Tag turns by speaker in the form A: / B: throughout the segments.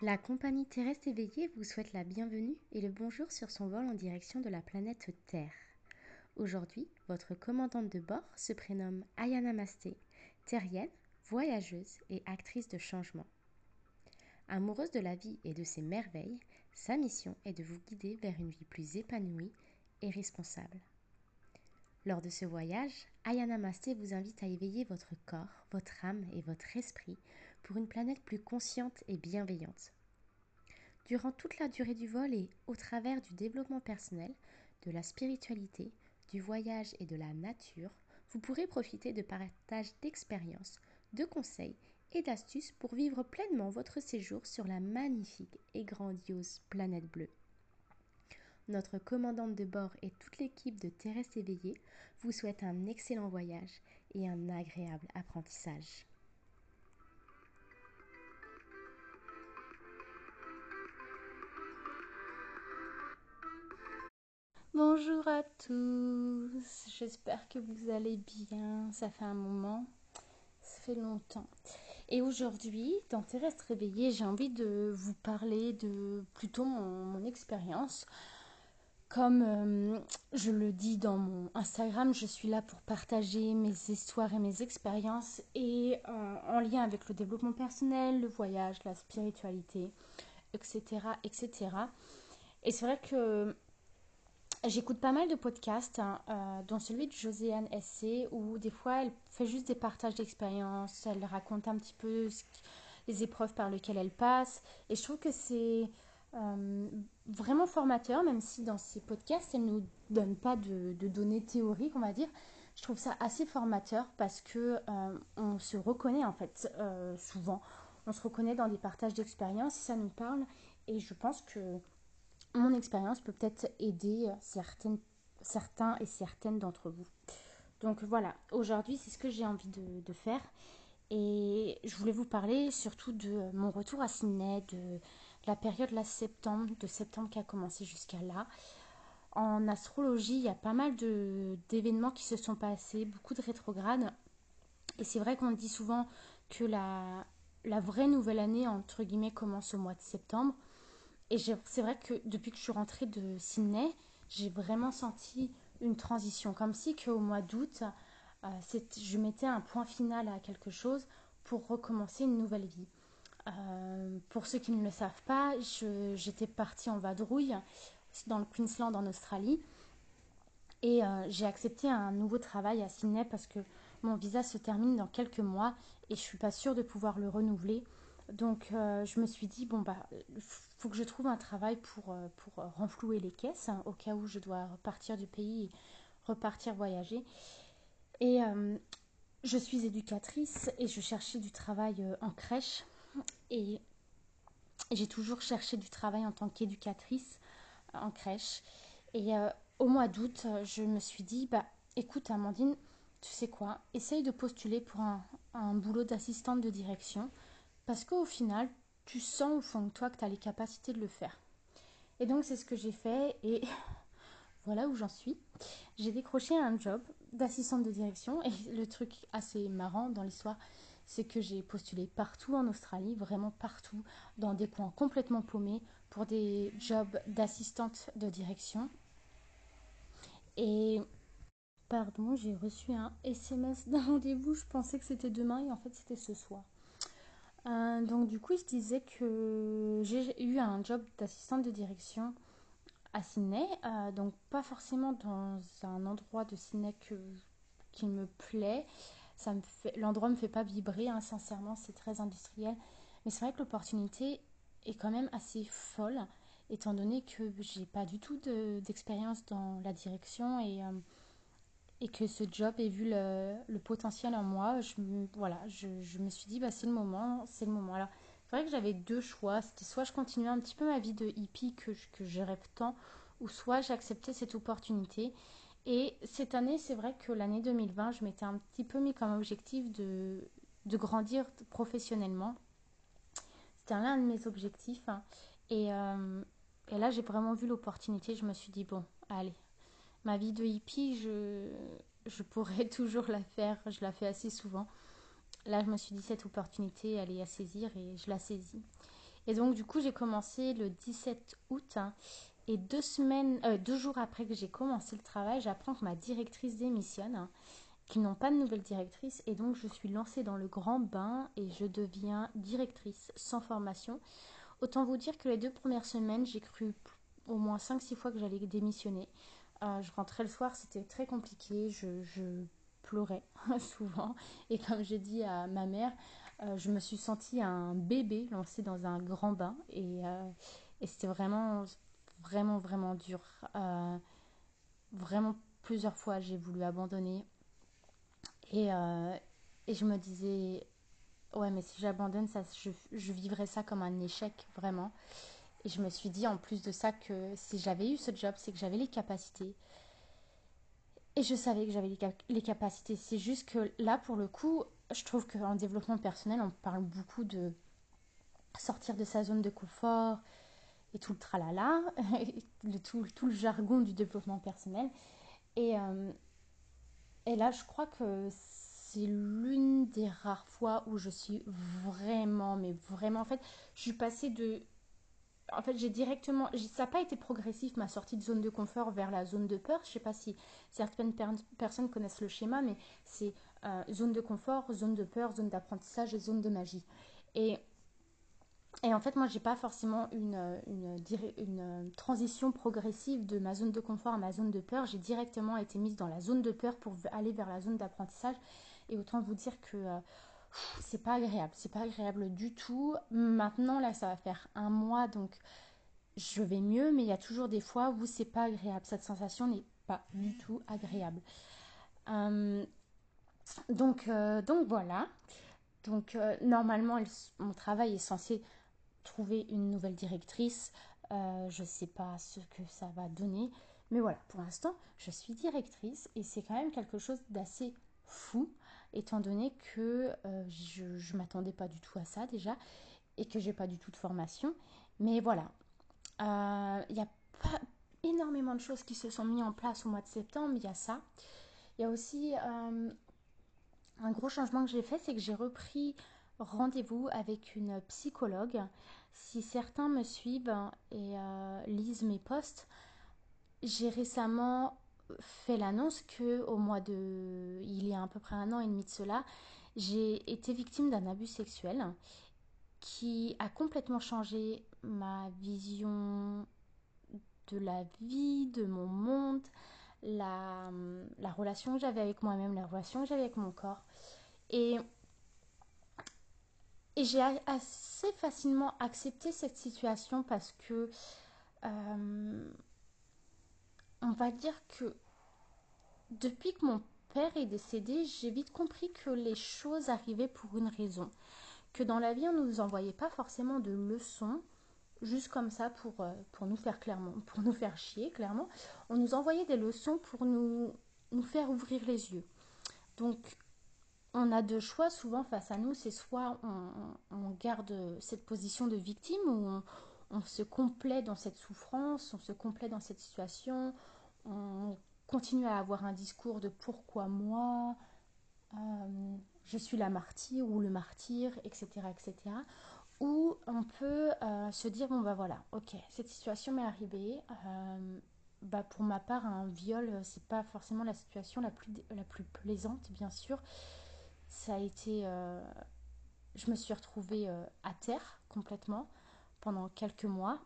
A: La compagnie terrestre éveillée vous souhaite la bienvenue et le bonjour sur son vol en direction de la planète Terre. Aujourd'hui, votre commandante de bord se prénomme Ayana Masté, terrienne, voyageuse et actrice de changement. Amoureuse de la vie et de ses merveilles, sa mission est de vous guider vers une vie plus épanouie et responsable. Lors de ce voyage, Ayana Masté vous invite à éveiller votre corps, votre âme et votre esprit pour une planète plus consciente et bienveillante. Durant toute la durée du vol et au travers du développement personnel, de la spiritualité, du voyage et de la nature, vous pourrez profiter de partages d'expériences, de conseils et d'astuces pour vivre pleinement votre séjour sur la magnifique et grandiose planète bleue. Notre commandante de bord et toute l'équipe de Terrestre éveillée vous souhaitent un excellent voyage et un agréable apprentissage. Bonjour à tous, j'espère que vous allez bien, ça fait un moment, ça fait longtemps. Et aujourd'hui, dans Terrestre réveillé, j'ai envie de vous parler de plutôt mon, expérience. Comme euh, je le dis dans mon Instagram, je suis là pour partager mes histoires et mes expériences et euh, en lien avec le développement personnel, le voyage, la spiritualité, etc. etc. Et c'est vrai que J'écoute pas mal de podcasts, hein, euh, dont celui de Joséanne SC, où des fois elle fait juste des partages d'expériences, elle raconte un petit peu les épreuves par lesquelles elle passe. Et je trouve que c'est euh, vraiment formateur, même si dans ces podcasts, elle ne nous donne pas de, données théoriques, on va dire. Je trouve ça assez formateur parce que euh, on se reconnaît en fait souvent. On se reconnaît dans des partages d'expériences, ça nous parle. Et je pense que mon expérience peut peut-être aider euh, certains et certaines d'entre vous. Donc voilà, aujourd'hui c'est ce que j'ai envie de, faire. Et je voulais vous parler surtout de mon retour à Sydney, de la période de septembre qui a commencé jusqu'à là. En astrologie, il y a pas mal d'événements qui se sont passés, beaucoup de rétrogrades. Et c'est vrai qu'on dit souvent que la, la vraie nouvelle année, entre guillemets, commence au mois de septembre. Et c'est vrai que depuis que je suis rentrée de Sydney, j'ai vraiment senti une transition, comme si qu'au mois d'août, euh, je mettais un point final à quelque chose pour recommencer une nouvelle vie. Euh, pour ceux qui ne le savent pas, j'étais partie en vadrouille dans le Queensland en Australie et euh, j'ai accepté un nouveau travail à Sydney parce que mon visa se termine dans quelques mois et je suis pas sûre de pouvoir le renouveler. Donc je me suis dit, bon, bah, faut que je trouve un travail pour, euh, pour renflouer les caisses, hein, au cas où je dois repartir du pays et repartir voyager. Et euh, je suis éducatrice et je cherchais du travail en crèche. Et j'ai toujours cherché du travail en tant qu'éducatrice en crèche. Et au mois d'août, je me suis dit, bah, écoute Amandine, tu sais quoi, essaye de postuler pour un, un boulot d'assistante de direction parce qu'au final, tu sens au fond de toi que tu as les capacités de le faire. Et donc c'est ce que j'ai fait et voilà où j'en suis. J'ai décroché un job d'assistante de direction et le truc assez marrant dans l'histoire, c'est que j'ai postulé partout en Australie, vraiment partout, dans des coins complètement paumés pour des jobs d'assistante de direction. Et pardon, j'ai reçu un SMS d'un rendez-vous, je pensais que c'était demain et en fait c'était ce soir. Euh, donc du coup, je disais que j'ai eu un job d'assistante de direction à Sydney, euh, donc pas forcément dans un endroit de Sydney qui me plaît. Ça me l'endroit me fait pas vibrer, hein, sincèrement, c'est très industriel. Mais c'est vrai que l'opportunité est quand même assez folle, étant donné que j'ai pas du tout d'expérience dans la direction et euh, et que ce job ait vu le, potentiel en moi, je, voilà, je, me suis dit, bah, c'est le moment, c'est le moment. Alors, c'est vrai que j'avais deux choix. C'était soit je continuais un petit peu ma vie de hippie que, que je tant, ou soit j'acceptais cette opportunité. Et cette année, c'est vrai que l'année 2020, je m'étais un petit peu mis comme objectif de, de grandir professionnellement. C'était l'un de mes objectifs. Hein. Euh, et là, j'ai vraiment vu l'opportunité. Je me suis dit, bon, allez, ma vie de hippie, je, pourrais toujours la faire. Je la fais assez souvent. Là, je me suis dit, cette opportunité, elle est à saisir et je la saisis. Et donc, du coup, j'ai commencé le 17 août. Hein. et deux semaines, euh, deux jours après que j'ai commencé le travail, j'apprends que ma directrice démissionne, hein, qu'ils n'ont pas de nouvelle directrice. Et donc, je suis lancée dans le grand bain et je deviens directrice sans formation. Autant vous dire que les deux premières semaines, j'ai cru au moins 5-6 fois que j'allais démissionner. Euh, je rentrais le soir, c'était très compliqué. Je, pleurais souvent. Et comme j'ai dit à ma mère, euh, je me suis sentie un bébé lancé dans un grand bain et, euh, c'était vraiment, vraiment, vraiment dur. Vraiment plusieurs fois j'ai voulu abandonner et, et, je me disais, ouais, mais si j'abandonne, ça, je, je vivrais ça comme un échec vraiment. Et je me suis dit en plus de ça que si j'avais eu ce job, c'est que j'avais les capacités. Et je savais que j'avais les, capacités. C'est juste que là, pour le coup, je trouve qu'en développement personnel, on parle beaucoup de sortir de sa zone de confort et tout le tralala, tout, le jargon du développement personnel. Et, euh, et là, je crois que c'est l'une des rares fois où je suis vraiment, mais vraiment, en fait, je suis passée de... En fait, j'ai directement... Ça n'a pas été progressif, ma sortie de zone de confort vers la zone de peur. Je ne sais pas si certaines personnes connaissent le schéma, mais c'est euh, zone de confort, zone de peur, zone d'apprentissage et zone de magie. Et, et en fait, moi, j'ai pas forcément une, une, une, transition progressive de ma zone de confort à ma zone de peur. J'ai directement été mise dans la zone de peur pour aller vers la zone d'apprentissage. Et autant vous dire que euh, c'est pas agréable. C'est pas agréable du tout. Maintenant, là, ça va faire un mois, donc je vais mieux, mais il y a toujours des fois où c'est pas agréable. Cette sensation n'est pas du tout agréable. Euh, donc, euh, donc voilà. Donc euh, normalement, mon travail est censé trouver une nouvelle directrice. Je ne sais pas ce que ça va donner. Mais voilà, pour l'instant, je suis directrice et c'est quand même quelque chose d'assez fou, étant donné que je ne m'attendais pas du tout à ça déjà et que j'ai pas du tout de formation. Mais voilà, il n'y a pas énormément de choses qui se sont mises en place au mois de septembre, il y a ça. Il y a aussi un gros changement que j'ai fait, c'est que j'ai repris rendez-vous avec une psychologue. Si certains me suivent et euh, lisent mes posts, j'ai récemment fait l'annonce que au mois de il y a à peu près un an et demi de cela, j'ai été victime d'un abus sexuel qui a complètement changé ma vision de la vie, de mon monde, la, la relation que j'avais avec moi-même, la relation que j'avais avec mon corps. Et, et j'ai assez facilement accepté cette situation parce que euh, on va dire que depuis que mon père est décédé, j'ai vite compris que les choses arrivaient pour une raison. Que dans la vie, on ne nous envoyait pas forcément de leçons, juste comme ça pour, euh, nous faire chier, clairement. On nous envoyait des leçons pour nous, nous faire ouvrir les yeux. Donc, on a deux choix souvent face à nous. C'est soit on, garde cette position de victime ou on, on, se complaît dans cette souffrance, on se complaît dans cette situation, on continue à avoir un discours de pourquoi moi, euh, je suis la martyre ou le martyr, etc. etc où on peut euh, se dire bon bah voilà, ok, cette situation m'est arrivée. Euh, bah pour ma part, un viol, c'est pas forcément la situation la plus, la plus plaisante, bien sûr. Ça a été. Je me suis retrouvée à terre complètement pendant quelques mois.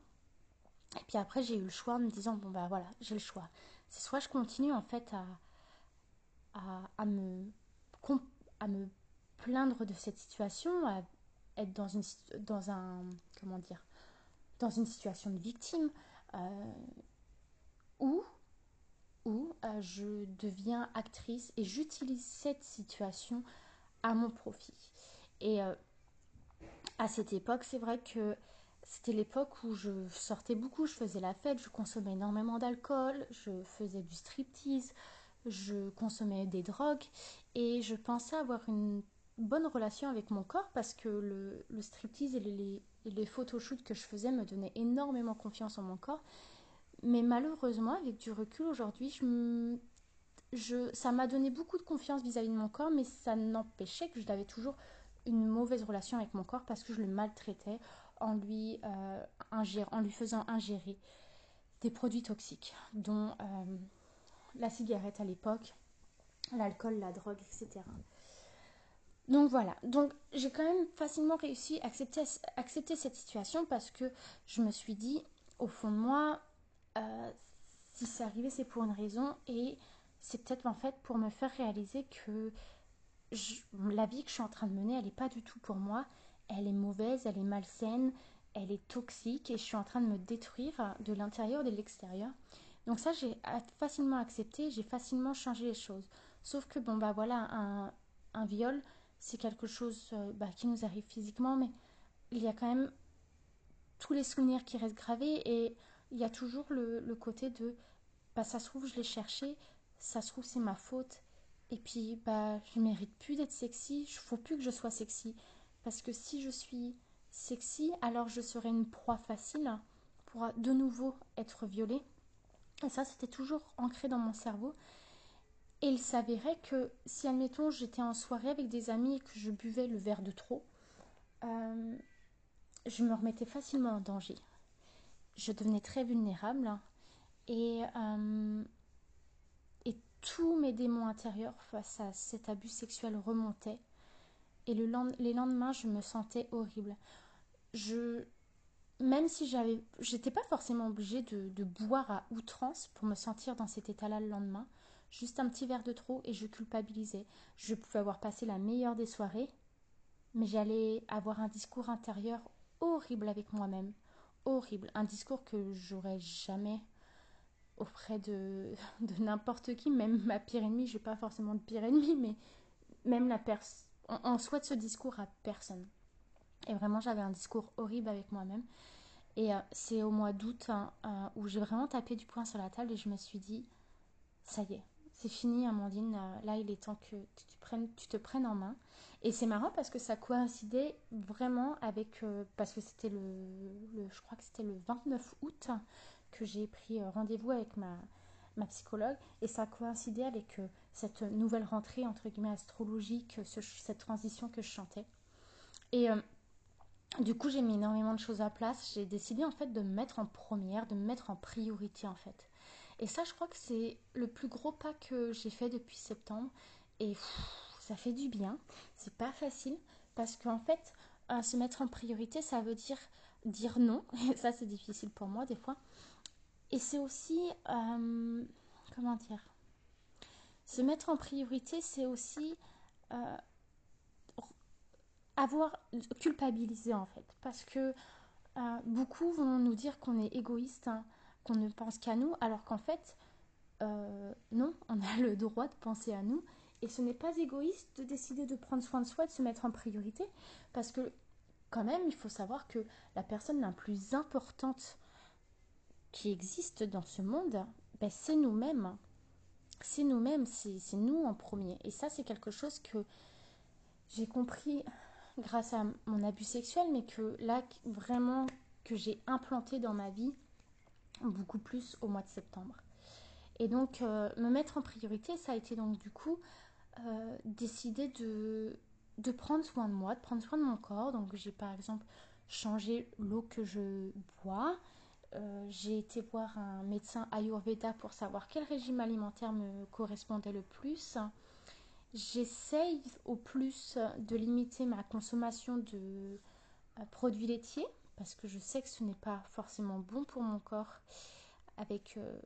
A: Et puis après, j'ai eu le choix en me disant bon bah voilà, j'ai le choix. C'est soit je continue en fait à, à, me, à me plaindre de cette situation, à être dans une dans un comment dire dans une situation de victime euh, ou ou euh, je deviens actrice et j'utilise cette situation à mon profit et euh, à cette époque c'est vrai que c'était l'époque où je sortais beaucoup, je faisais la fête, je consommais énormément d'alcool, je faisais du striptease, je consommais des drogues et je pensais avoir une bonne relation avec mon corps parce que le, striptease et les, photoshoots que je faisais me donnaient énormément confiance en mon corps. Mais malheureusement, avec du recul aujourd'hui, ça m'a donné beaucoup de confiance vis-à-vis de mon corps, mais ça n'empêchait que j'avais toujours une mauvaise relation avec mon corps parce que je le maltraitais en lui, en lui faisant ingérer des produits toxiques, dont la cigarette à l'époque, l'alcool, la drogue, etc. Donc voilà, donc j'ai quand même facilement réussi à accepter, accepter, cette situation parce que je me suis dit, au fond de moi, euh, si c'est arrivé, c'est pour une raison et c'est peut-être en fait pour me faire réaliser que la vie que je suis en train de mener, elle n'est pas du tout pour moi. Elle est mauvaise, elle est malsaine, elle est toxique et je suis en train de me détruire de l'intérieur et de l'extérieur. Donc ça, j'ai facilement accepté, j'ai facilement changé les choses. Sauf que, bon, bah voilà, un, viol, c'est quelque chose euh, bah, qui nous arrive physiquement, mais il y a quand même tous les souvenirs qui restent gravés et il y a toujours le, côté de bah ça se trouve je l'ai cherché, ça se trouve c'est ma faute et puis bah je mérite plus d'être sexy, il faut plus que je sois sexy parce que si je suis sexy alors je serai une proie facile pour de nouveau être violée et ça c'était toujours ancré dans mon cerveau et il s'avérait que si, admettons, j'étais en soirée avec des amis et que je buvais le verre de trop, euh, je me remettais facilement en danger. Je devenais très vulnérable et, euh, et tous mes démons intérieurs face à cet abus sexuel remontaient. Et le les lendemains, je me sentais horrible. Je, même si j'avais, j'étais pas forcément obligée de, boire à outrance pour me sentir dans cet état-là le lendemain juste un petit verre de trop et je culpabilisais. Je pouvais avoir passé la meilleure des soirées, mais j'allais avoir un discours intérieur horrible avec moi-même. Horrible. Un discours que j'aurais jamais auprès de, de n'importe qui, même ma pire ennemie. Je n'ai pas forcément de pire ennemi, mais même la personne. On, souhaite ce discours à personne. Et vraiment, j'avais un discours horrible avec moi-même. Et euh, c'est au mois d'août hein, euh, où j'ai vraiment tapé du poing sur la table et je me suis dit, ça y est, c'est fini Amandine, euh, là il est temps que tu, prennes, tu te prennes en main. Et c'est marrant parce que ça coïncidait vraiment avec, parce que c'était le, je crois que c'était le 29 août que j'ai pris rendez-vous avec ma, ma psychologue et ça coïncidait avec cette nouvelle rentrée entre guillemets astrologique, cette transition que je chantais. Et du coup j'ai mis énormément de choses à place. J'ai décidé en fait de me mettre en première, de me mettre en priorité en fait. Et ça, je crois que c'est le plus gros pas que j'ai fait depuis septembre. Et ça fait du bien. C'est pas facile parce qu'en fait, euh, se mettre en priorité, ça veut dire dire non. Et ça, c'est difficile pour moi des fois. Et c'est aussi, euh, comment dire, se mettre en priorité, c'est aussi euh, avoir culpabilisé en fait. Parce que beaucoup vont nous dire qu'on est égoïste. Hein qu'on ne pense qu'à nous, alors qu'en fait, euh, non, on a le droit de penser à nous. Et ce n'est pas égoïste de décider de prendre soin de soi, de se mettre en priorité, parce que quand même, il faut savoir que la personne la plus importante qui existe dans ce monde, ben, c'est nous-mêmes. C'est nous-mêmes, c'est nous en premier. Et ça, c'est quelque chose que j'ai compris grâce à mon abus sexuel, mais que là, vraiment, que j'ai implanté dans ma vie beaucoup plus au mois de septembre. Et donc, euh, me mettre en priorité, ça a été donc du coup euh, décider de, de prendre soin de moi, de prendre soin de mon corps. Donc, j'ai par exemple changé l'eau que je bois. Euh, j'ai été voir un médecin Ayurveda pour savoir quel régime alimentaire me correspondait le plus. J'essaye au plus de limiter ma consommation de produits laitiers parce que je sais que ce n'est pas forcément bon pour mon corps avec, euh,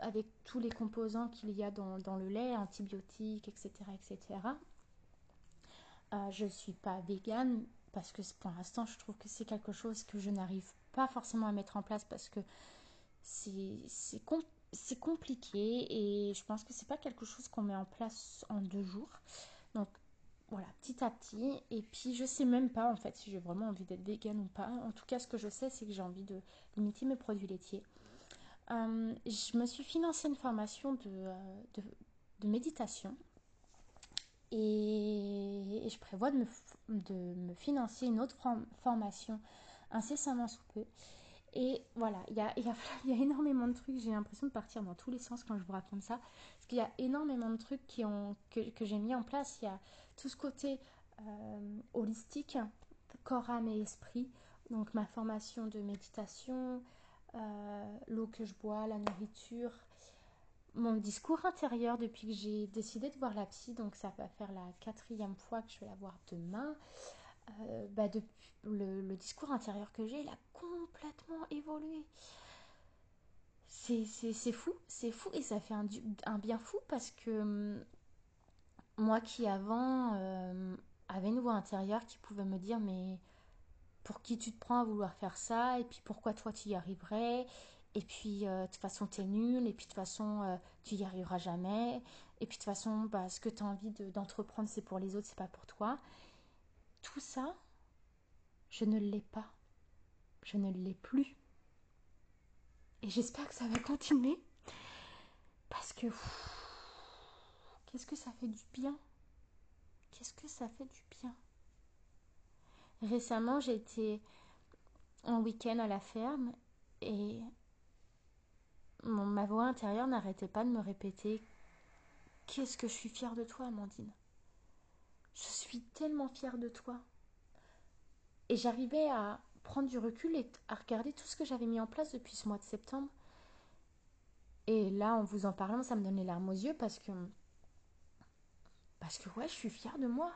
A: avec tous les composants qu'il y a dans, le lait, antibiotiques, etc. etc. Euh, je ne suis pas végane parce que pour l'instant je trouve que c'est quelque chose que je n'arrive pas forcément à mettre en place parce que c'est compliqué et je pense que c'est pas quelque chose qu'on met en place en deux jours. Donc voilà, petit à petit. Et puis, je sais même pas en fait si j'ai vraiment envie d'être vegan ou pas. En tout cas, ce que je sais, c'est que j'ai envie de limiter mes produits laitiers. Euh, je me suis financé une formation de, euh, de, méditation. Et, je prévois de me, de me, financer une autre formation incessamment sous peu. Et voilà, il y a, y, a, y a, énormément de trucs. J'ai l'impression de partir dans tous les sens quand je vous raconte ça. Parce qu'il y a énormément de trucs qui ont, que, que j'ai mis en place. Il y a tout ce côté euh, holistique. corps, âme et esprit. Donc ma formation de méditation, euh, l'eau que je bois, la nourriture, mon discours intérieur depuis que j'ai décidé de voir la psy, donc ça va faire la quatrième fois que je vais la voir demain. Euh, bah le, discours intérieur que j'ai, il a complètement évolué. C'est fou, c'est fou et ça fait un, bien fou parce que hum, moi qui avant euh, avait une voix intérieure qui pouvait me dire mais pour qui tu te prends à vouloir faire ça et puis pourquoi toi tu y arriverais et puis euh, de toute façon t'es nul et puis de toute façon tu y arriveras jamais et puis de toute façon bah, ce que tu as envie d'entreprendre c'est pour les autres c'est pas pour toi tout ça, je ne l'ai pas. Je ne l'ai plus. Et j'espère que ça va continuer. Parce que... Qu'est-ce que ça fait du bien? Qu'est-ce que ça fait du bien? Récemment, été en week-end à la ferme et mon, ma voix intérieure n'arrêtait pas de me répéter Qu'est-ce que je suis fière de toi, Amandine je suis tellement fière de toi. Et j'arrivais à prendre du recul et à regarder tout ce que j'avais mis en place depuis ce mois de septembre. Et là, en vous en parlant, ça me donne les larmes aux yeux parce que. Parce que, ouais, je suis fière de moi.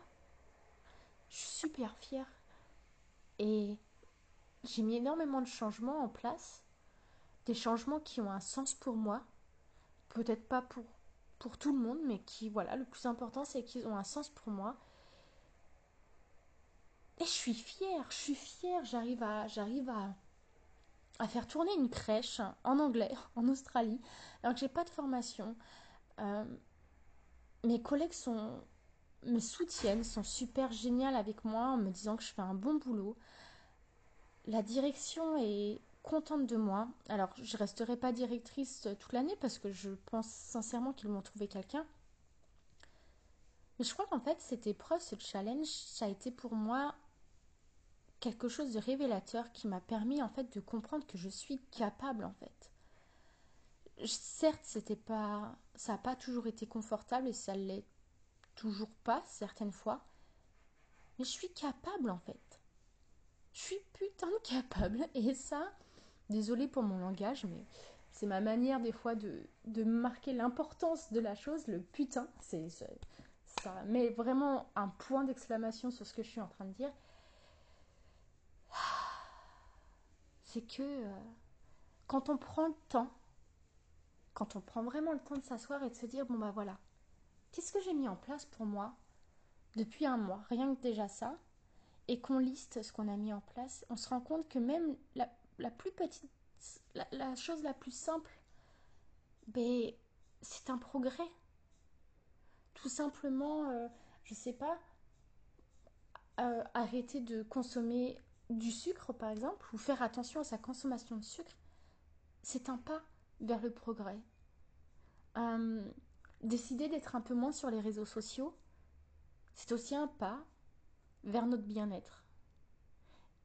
A: Je suis super fière. Et j'ai mis énormément de changements en place. Des changements qui ont un sens pour moi. Peut-être pas pour, pour tout le monde, mais qui, voilà, le plus important, c'est qu'ils ont un sens pour moi. Et je suis fière, je suis fière, j'arrive à, j'arrive à, à faire tourner une crèche en anglais en Australie, alors que j'ai pas de formation. Euh, mes collègues sont, me soutiennent, sont super géniales avec moi en me disant que je fais un bon boulot. La direction est contente de moi. Alors, je resterai pas directrice toute l'année parce que je pense sincèrement qu'ils m'ont trouvé quelqu'un. Mais je crois qu'en fait, cette épreuve, ce challenge, ça a été pour moi quelque chose de révélateur qui m'a permis en fait de comprendre que je suis capable en fait. Certes, c'était pas ça n'a pas toujours été confortable et ça l'est toujours pas certaines fois, mais je suis capable en fait. Je suis putain de capable et ça désolé pour mon langage mais c'est ma manière des fois de, de marquer l'importance de la chose, le putain, c'est ça met vraiment un point d'exclamation sur ce que je suis en train de dire c'est que euh, quand on prend le temps, quand on prend vraiment le temps de s'asseoir et de se dire, bon bah voilà, qu'est-ce que j'ai mis en place pour moi depuis un mois, rien que déjà ça, et qu'on liste ce qu'on a mis en place, on se rend compte que même la, plus petite, la, chose la plus simple, ben, c'est un progrès. Tout simplement, euh, je sais pas, euh, arrêter de consommer du sucre, par exemple, ou faire attention à sa consommation de sucre, c'est un pas vers le progrès. Euh, décider d'être un peu moins sur les réseaux sociaux, c'est aussi un pas vers notre bien-être.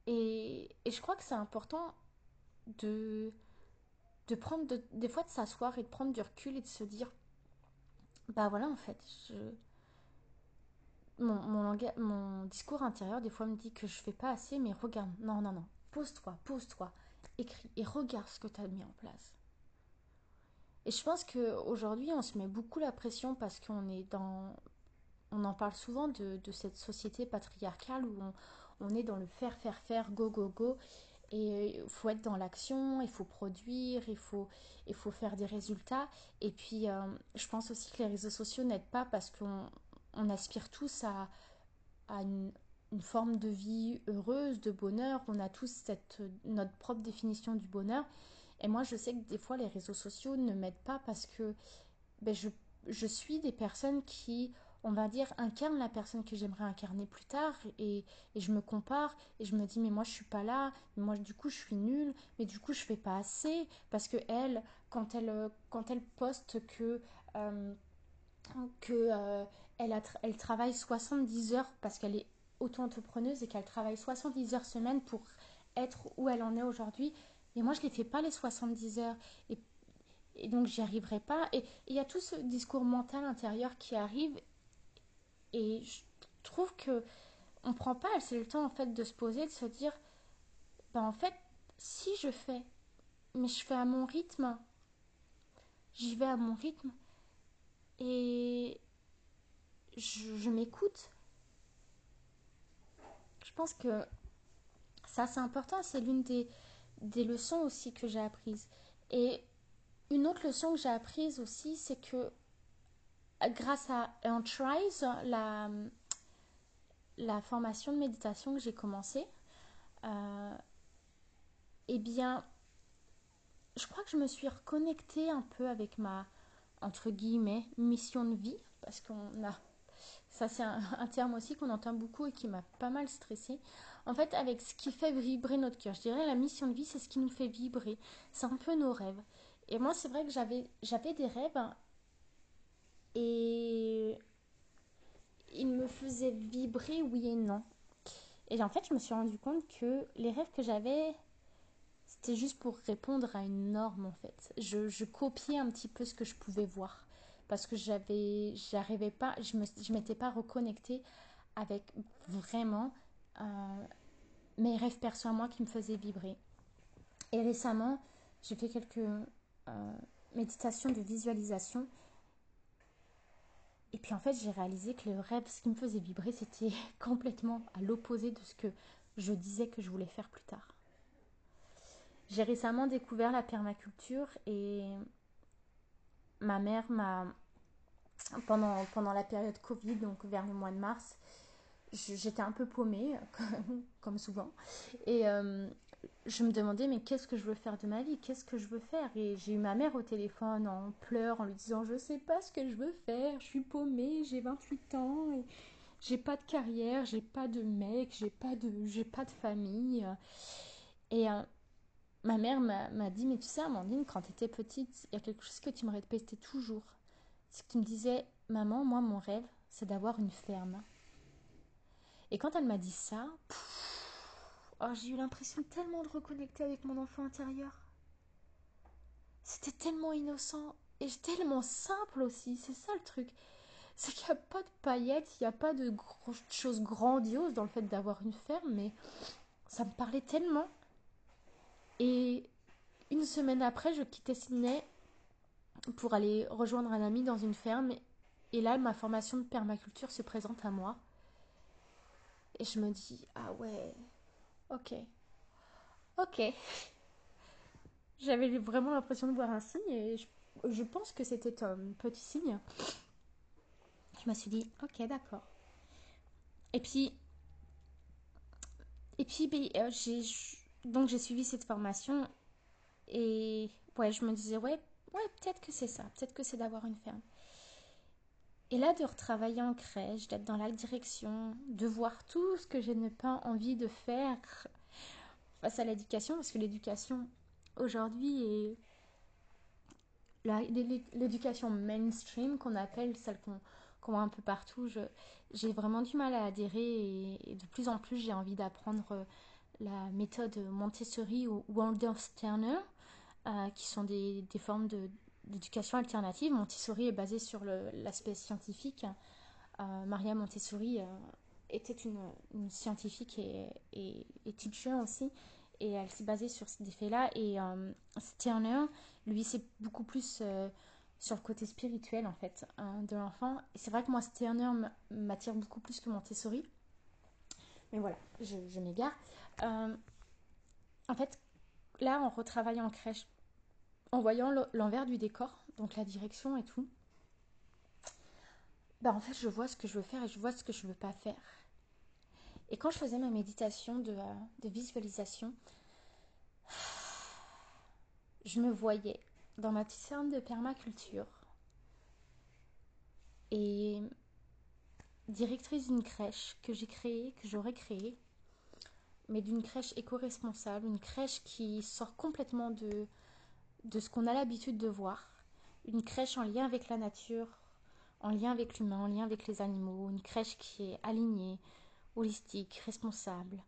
A: Et, je crois que c'est important de, de prendre des fois de s'asseoir et de prendre du recul et de se dire bah voilà en fait je, mon, mon, discours intérieur, des fois, me dit que je fais pas assez, mais regarde, non, non, non, pose-toi, pose-toi, écris et regarde ce que tu as mis en place. Et je pense qu'aujourd'hui, on se met beaucoup la pression parce qu'on est dans. On en parle souvent de, cette société patriarcale où on, est dans le faire, faire, faire, go, go, go. Et il faut être dans l'action, il faut produire, il faut, il faut faire des résultats. Et puis, euh, je pense aussi que les réseaux sociaux n'aident pas parce qu'on on aspire tous à, une, forme de vie heureuse, de bonheur. On a tous cette, notre propre définition du bonheur. Et moi, je sais que des fois, les réseaux sociaux ne m'aident pas parce que ben, je, suis des personnes qui, on va dire, incarnent la personne que j'aimerais incarner plus tard. Et, je me compare et je me dis, mais moi, je suis pas là. Mais moi, du coup, je suis nulle. Mais du coup, je fais pas assez. Parce que elle, quand elle, quand elle poste que... Euh, que euh, elle, elle travaille 70 heures parce qu'elle est auto-entrepreneuse et qu'elle travaille 70 heures semaine pour être où elle en est aujourd'hui. Et moi, je ne les fais pas les 70 heures. Et, et donc, j'y arriverai pas. Et il y a tout ce discours mental intérieur qui arrive. Et je trouve que on prend pas assez le temps en fait de se poser, de se dire, ben en fait, si je fais, mais je fais à mon rythme, j'y vais à mon rythme et je, m'écoute. Je pense que ça c'est important, c'est l'une des, des leçons aussi que j'ai apprises. Et une autre leçon que j'ai apprise aussi, c'est que grâce à Untrise, la, la formation de méditation que j'ai commencée, euh, eh bien, je crois que je me suis reconnectée un peu avec ma, entre guillemets, mission de vie, parce qu'on a, ça c'est un, terme aussi qu'on entend beaucoup et qui m'a pas mal stressée. En fait, avec ce qui fait vibrer notre cœur, je dirais la mission de vie, c'est ce qui nous fait vibrer, c'est un peu nos rêves. Et moi, c'est vrai que j'avais, j'avais des rêves et il me faisait vibrer oui et non. Et en fait, je me suis rendu compte que les rêves que j'avais, c'était juste pour répondre à une norme en fait. Je, copiais un petit peu ce que je pouvais voir parce que j'avais, j'arrivais pas, je me, je m'étais pas reconnectée avec vraiment euh, mes rêves perso à moi qui me faisaient vibrer. Et récemment, j'ai fait quelques euh, méditations de visualisation et puis en fait, j'ai réalisé que le rêve, ce qui me faisait vibrer, c'était complètement à l'opposé de ce que je disais que je voulais faire plus tard. J'ai récemment découvert la permaculture et ma mère m'a pendant, pendant la période Covid, donc vers le mois de mars, j'étais un peu paumée, comme souvent. Et euh, je me demandais, mais qu'est-ce que je veux faire de ma vie? Qu'est-ce que je veux faire? Et j'ai eu ma mère au téléphone en pleurs, en lui disant, je sais pas ce que je veux faire, je suis paumée, j'ai 28 ans, j'ai pas de carrière, j'ai pas de mec, j'ai pas de, j'ai pas de famille. Et euh, ma mère m'a dit, mais tu sais, Amandine, quand tu étais petite, il y a quelque chose que tu me répétais toujours. C'est que tu me disais, maman, moi, mon rêve, c'est d'avoir une ferme. Et quand elle m'a dit ça, oh, j'ai eu l'impression tellement de reconnecter avec mon enfant intérieur. C'était tellement innocent et tellement simple aussi, c'est ça le truc. C'est qu'il n'y a pas de paillettes, il n'y a pas de choses grandioses dans le fait d'avoir une ferme, mais ça me parlait tellement. Et une semaine après, je quittais Sydney pour aller rejoindre un ami dans une ferme. Et là, ma formation de permaculture se présente à moi. Et je me dis, ah ouais, ok, ok. J'avais vraiment l'impression de voir un signe et je, pense que c'était un petit signe. Je me suis dit, ok, d'accord. Et puis, et puis, ben, euh, j'ai, donc j'ai suivi cette formation et ouais, je me disais, ouais, ouais, peut-être que c'est ça, peut-être que c'est d'avoir une ferme. Et là, de retravailler en crèche, d'être dans la direction, de voir tout ce que je n'ai pas envie de faire face à l'éducation, parce que l'éducation aujourd'hui est l'éducation mainstream qu'on appelle, celle qu'on voit un peu partout, j'ai vraiment du mal à adhérer et, de plus en plus j'ai envie d'apprendre la méthode Montessori ou Waldorf Sterner, euh, qui sont des, des formes d'éducation alternative. Montessori est basé sur l'aspect scientifique. Euh, Maria Montessori euh, était une, scientifique et, et, teacher aussi. Et elle s'est basée sur ces faits-là. Et Sterner, lui, c'est beaucoup plus sur le côté spirituel, en fait, hein, de l'enfant. Et c'est vrai que moi, Sterner m'attire beaucoup plus que Montessori. Mais voilà, je, je m'égare. En fait, là, en retravaillant en crèche en voyant l'envers du décor, donc la direction et tout, bah en fait je vois ce que je veux faire et je vois ce que je veux pas faire. Et quand je faisais ma méditation de, euh, visualisation, je me voyais dans ma petite de permaculture et directrice d'une crèche que j'ai créée, que j'aurais créée, mais d'une crèche éco-responsable, une crèche qui sort complètement de, de ce qu'on a l'habitude de voir. Une crèche en lien avec la nature, en lien avec l'humain, en lien avec les animaux. Une crèche qui est alignée, holistique, responsable.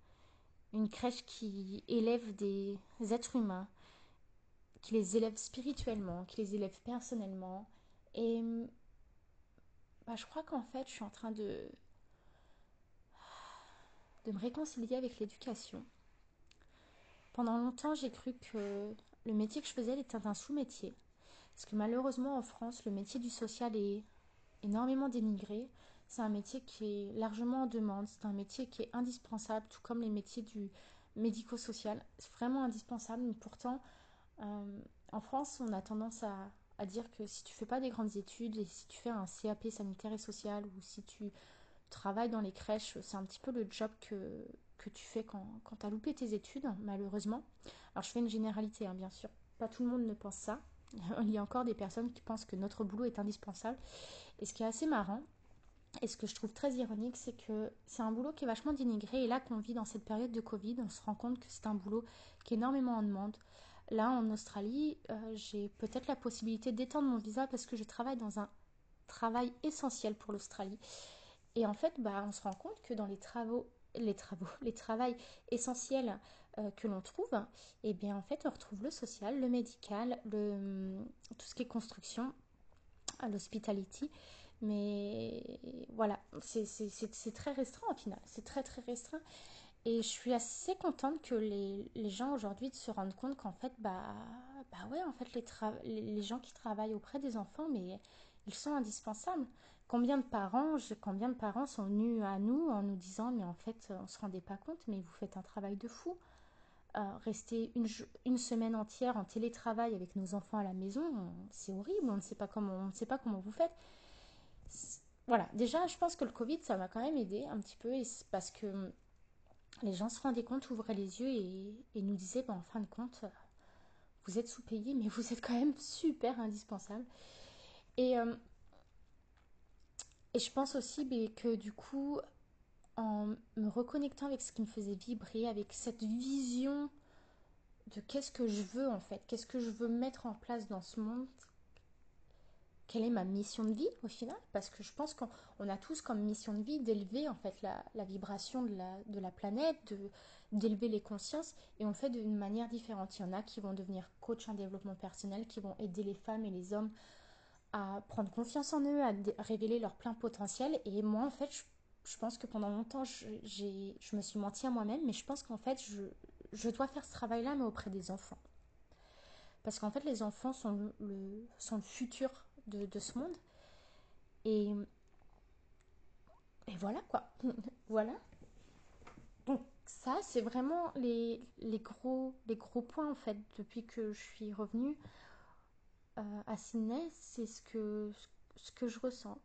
A: Une crèche qui élève des êtres humains, qui les élève spirituellement, qui les élève personnellement. Et bah, je crois qu'en fait, je suis en train de de me réconcilier avec l'éducation. Pendant longtemps, j'ai cru que le métier que je faisais était un sous-métier. Parce que malheureusement, en France, le métier du social est énormément dénigré. C'est un métier qui est largement en demande. C'est un métier qui est indispensable, tout comme les métiers du médico-social. C'est vraiment indispensable. Mais pourtant, euh, en France, on a tendance à, dire que si tu fais pas des grandes études et si tu fais un CAP sanitaire et social ou si tu travailles dans les crèches, c'est un petit peu le job que, que tu fais quand, quand tu as loupé tes études, malheureusement. Alors je fais une généralité, hein, bien sûr. Pas tout le monde ne pense ça. Il y a encore des personnes qui pensent que notre boulot est indispensable. Et ce qui est assez marrant, et ce que je trouve très ironique, c'est que c'est un boulot qui est vachement dénigré. Et là qu'on vit dans cette période de Covid, on se rend compte que c'est un boulot qui est énormément en demande. Là, en Australie, euh, j'ai peut-être la possibilité d'étendre mon visa parce que je travaille dans un travail essentiel pour l'Australie. Et en fait, bah, on se rend compte que dans les travaux, les travaux, les travails essentiels euh, que l'on trouve, eh bien en fait, on retrouve le social, le médical, le, tout ce qui est construction, l'hospitality. Mais voilà, c'est très restreint au final. C'est très très restreint. Et je suis assez contente que les, les gens aujourd'hui se rendent compte qu'en fait, bah, bah ouais, en fait, les, les gens qui travaillent auprès des enfants, mais ils sont indispensables. Combien de parents, combien de parents sont venus à nous en nous disant, mais en fait, on se rendait pas compte, mais vous faites un travail de fou. Euh, rester une, semaine entière en télétravail avec nos enfants à la maison, c'est horrible. On ne sait pas comment, on ne sait pas comment vous faites. Voilà. Déjà, je pense que le Covid, ça m'a quand même aidé un petit peu, parce que les gens se rendaient compte, ouvraient les yeux et, nous disaient, ben, en fin de compte, vous êtes sous-payé, mais vous êtes quand même super indispensable. Et, euh, et je pense aussi ben, que du coup, en me reconnectant avec ce qui me faisait vibrer, avec cette vision de qu'est-ce que je veux en fait, qu'est-ce que je veux mettre en place dans ce monde, quelle est ma mission de vie au final? Parce que je pense qu'on a tous comme mission de vie d'élever en fait la, vibration de la, de la planète, d'élever les consciences, et on le fait d'une manière différente. Il y en a qui vont devenir coach en développement personnel, qui vont aider les femmes et les hommes à prendre confiance en eux, à révéler leur plein potentiel. Et moi, en fait, je, pense que pendant longtemps, je, me suis menti à moi-même, mais je pense qu'en fait, je, dois faire ce travail-là, mais auprès des enfants. Parce qu'en fait, les enfants sont le, futur de, ce monde. Et, voilà quoi. voilà. Donc ça, c'est vraiment les gros points en fait depuis que je suis revenue euh, à Sydney. C'est ce que, ce que je ressens.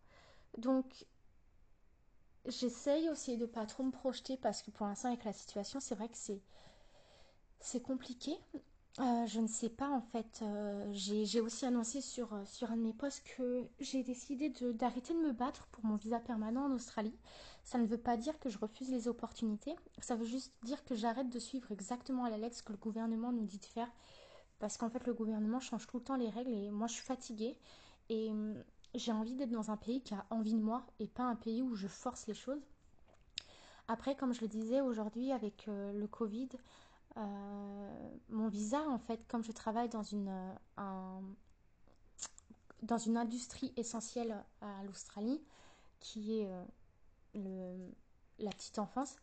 A: Donc j'essaye aussi de pas trop me projeter parce que pour l'instant avec la situation, c'est vrai que c'est compliqué. Euh, je ne sais pas en fait. Euh, j'ai aussi annoncé sur, sur un de mes posts que j'ai décidé d'arrêter de, me battre pour mon visa permanent en Australie. Ça ne veut pas dire que je refuse les opportunités. Ça veut juste dire que j'arrête de suivre exactement à la lettre ce que le gouvernement nous dit de faire. Parce qu'en fait le gouvernement change tout le temps les règles et moi je suis fatiguée. Et hum, j'ai envie d'être dans un pays qui a envie de moi et pas un pays où je force les choses. Après, comme je le disais aujourd'hui avec le Covid, euh, mon visa, en fait, comme je travaille dans une, euh, dans une industrie essentielle à l'Australie, qui est euh, la petite enfance,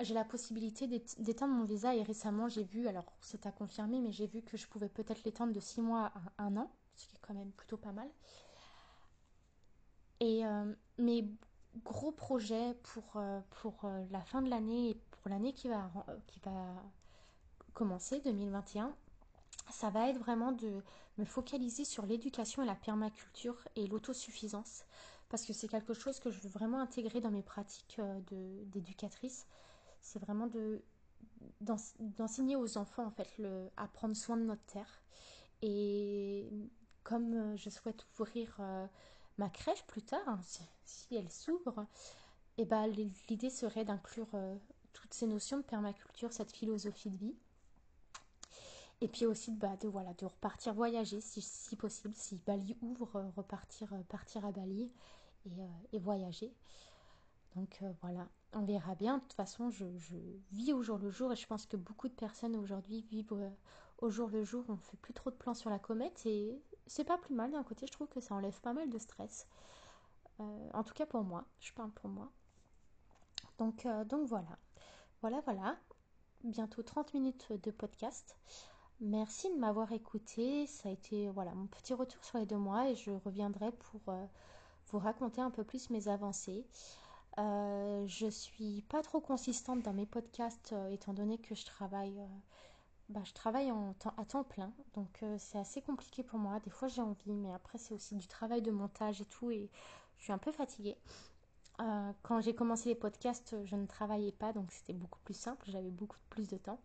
A: j'ai la possibilité d'étendre mon visa et récemment j'ai vu, alors c'est à confirmer, mais j'ai vu que je pouvais peut-être l'étendre de 6 mois à un an, ce qui est quand même plutôt pas mal. Et mes gros projets pour, pour la fin de l'année et pour l'année qui va, qui va commencer, 2021, ça va être vraiment de me focaliser sur l'éducation et la permaculture et l'autosuffisance parce que c'est quelque chose que je veux vraiment intégrer dans mes pratiques euh, d'éducatrice. C'est vraiment de d'enseigner aux enfants en fait le, à prendre soin de notre terre. Et comme euh, je souhaite ouvrir euh, ma crèche plus tard hein, si, elle s'ouvre et eh ben l'idée serait d'inclure toutes ces notions de permaculture cette philosophie de vie. Et puis aussi bah, de, voilà, de repartir voyager si, possible, si Bali ouvre, euh, repartir euh, partir à Bali et, euh, voyager. Donc voilà, on verra bien. De toute façon, je, vis au jour le jour et je pense que beaucoup de personnes aujourd'hui vivent au jour le jour. On ne fait plus trop de plans sur la comète et c'est pas plus mal d'un côté. Je trouve que ça enlève pas mal de stress. en tout cas pour moi, je parle pour moi. Donc, donc voilà. Voilà, voilà. Bientôt 30 minutes de podcast. Merci de m'avoir écouté. Ça a été voilà mon petit retour sur les deux mois et je reviendrai pour vous raconter un peu plus mes avancées. Euh, je suis pas trop consistante dans mes podcasts euh, étant donné que je travaille, euh, bah, je travaille à temps plein, donc c'est assez compliqué pour moi. Des fois j'ai envie, mais après c'est aussi du travail de montage et tout, et je suis un peu fatiguée. quand j'ai commencé les podcasts, je ne travaillais pas, donc c'était beaucoup plus simple, j'avais beaucoup plus de temps.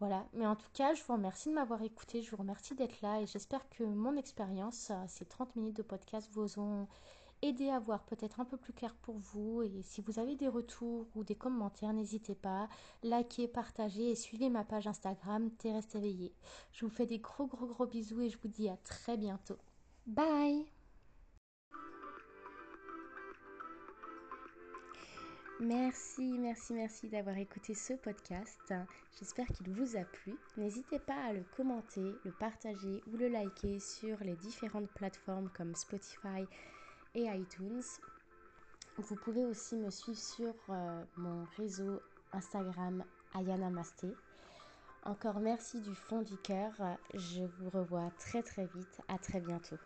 A: Voilà, mais en tout cas, je vous remercie de m'avoir écouté, je vous remercie d'être là et j'espère que mon expérience, ces 30 minutes de podcast, vous ont aider à voir peut-être un peu plus clair pour vous. Et si vous avez des retours ou des commentaires, n'hésitez pas, likez, partagez et suivez ma page Instagram Terrestre éveillée. Je vous fais des gros gros gros bisous et je vous dis à très bientôt. Bye Merci, merci, merci d'avoir écouté ce podcast. J'espère qu'il vous a plu. N'hésitez pas à le commenter, le partager ou le liker sur les différentes plateformes comme Spotify, et iTunes. Vous pouvez aussi me suivre sur euh, mon réseau Instagram Ayana Masté. Encore merci du fond du cœur. Je vous revois très très vite. À très bientôt.